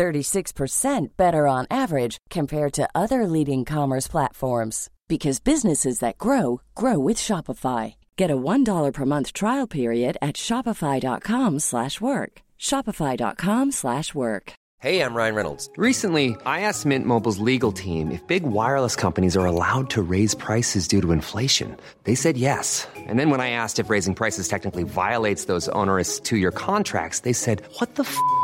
36% better on average compared to other leading commerce platforms because businesses that grow grow with Shopify. Get a $1 per month trial period at shopify.com/work. shopify.com/work. Hey, I'm Ryan Reynolds. Recently, I asked Mint Mobile's legal team if big wireless companies are allowed to raise prices due to inflation. They said yes. And then when I asked if raising prices technically violates those onerous 2-year contracts, they said, "What the f***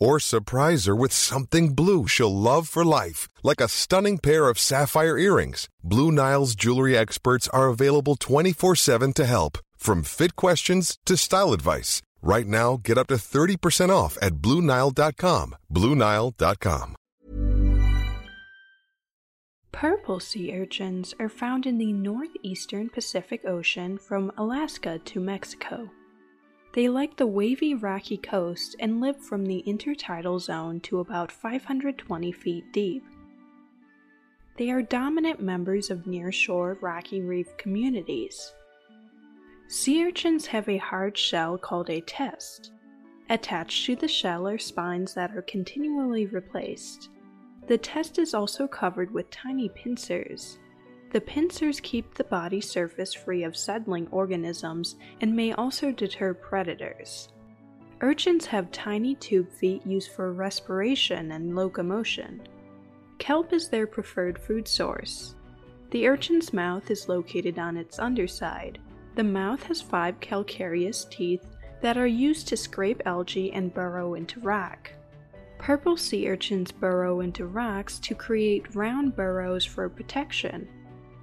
Or surprise her with something blue she'll love for life, like a stunning pair of sapphire earrings. Blue Nile's jewelry experts are available 24-7 to help, from fit questions to style advice. Right now, get up to 30% off at BlueNile.com. BlueNile.com. Purple sea urchins are found in the northeastern Pacific Ocean from Alaska to Mexico. They like the wavy, rocky coast and live from the intertidal zone to about 520 feet deep. They are dominant members of nearshore rocky reef communities. Sea urchins have a hard shell called a test. Attached to the shell are spines that are continually replaced. The test is also covered with tiny pincers. The pincers keep the body surface free of settling organisms and may also deter predators. Urchins have tiny tube feet used for respiration and locomotion. Kelp is their preferred food source. The urchin's mouth is located on its underside. The mouth has five calcareous teeth that are used to scrape algae and burrow into rock. Purple sea urchins burrow into rocks to create round burrows for protection.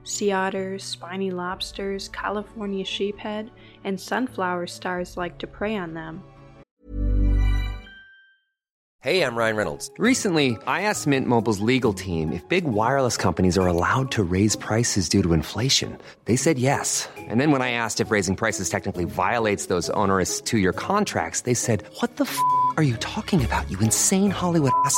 Sea otters, spiny lobsters, California sheephead, and sunflower stars like to prey on them. Hey, I'm Ryan Reynolds. Recently, I asked Mint Mobile's legal team if big wireless companies are allowed to raise prices due to inflation. They said yes. And then when I asked if raising prices technically violates those onerous 2-year contracts, they said, "What the f*** are you talking about? You insane Hollywood ass."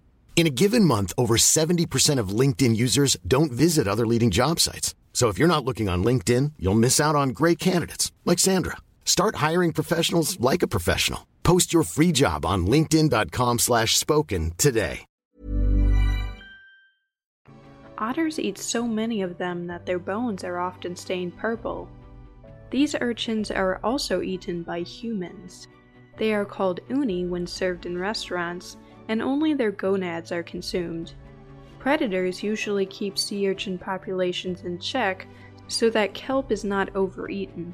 In a given month, over 70% of LinkedIn users don't visit other leading job sites. So if you're not looking on LinkedIn, you'll miss out on great candidates like Sandra. Start hiring professionals like a professional. Post your free job on linkedin.com slash spoken today. Otters eat so many of them that their bones are often stained purple. These urchins are also eaten by humans. They are called uni when served in restaurants, and only their gonads are consumed. Predators usually keep sea urchin populations in check so that kelp is not overeaten.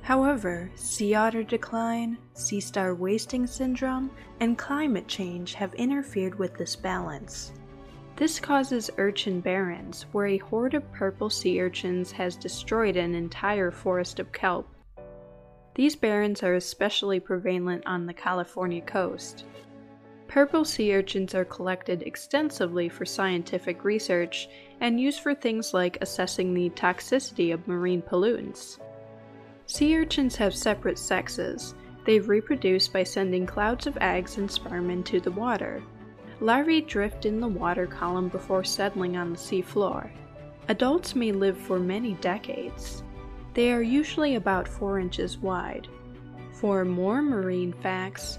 However, sea otter decline, sea star wasting syndrome, and climate change have interfered with this balance. This causes urchin barrens, where a horde of purple sea urchins has destroyed an entire forest of kelp. These barrens are especially prevalent on the California coast. Purple sea urchins are collected extensively for scientific research and used for things like assessing the toxicity of marine pollutants. Sea urchins have separate sexes. They reproduce by sending clouds of eggs and sperm into the water. Larvae drift in the water column before settling on the sea floor. Adults may live for many decades. They are usually about 4 inches wide. For more marine facts,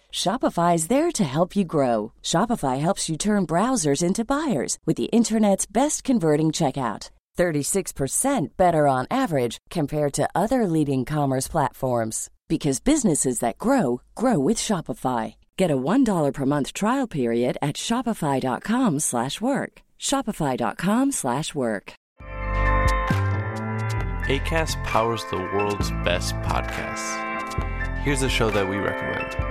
Shopify is there to help you grow. Shopify helps you turn browsers into buyers with the internet's best converting checkout. 36% better on average compared to other leading commerce platforms because businesses that grow grow with Shopify. Get a $1 per month trial period at shopify.com/work. shopify.com/work. ACAST powers the world's best podcasts. Here's a show that we recommend.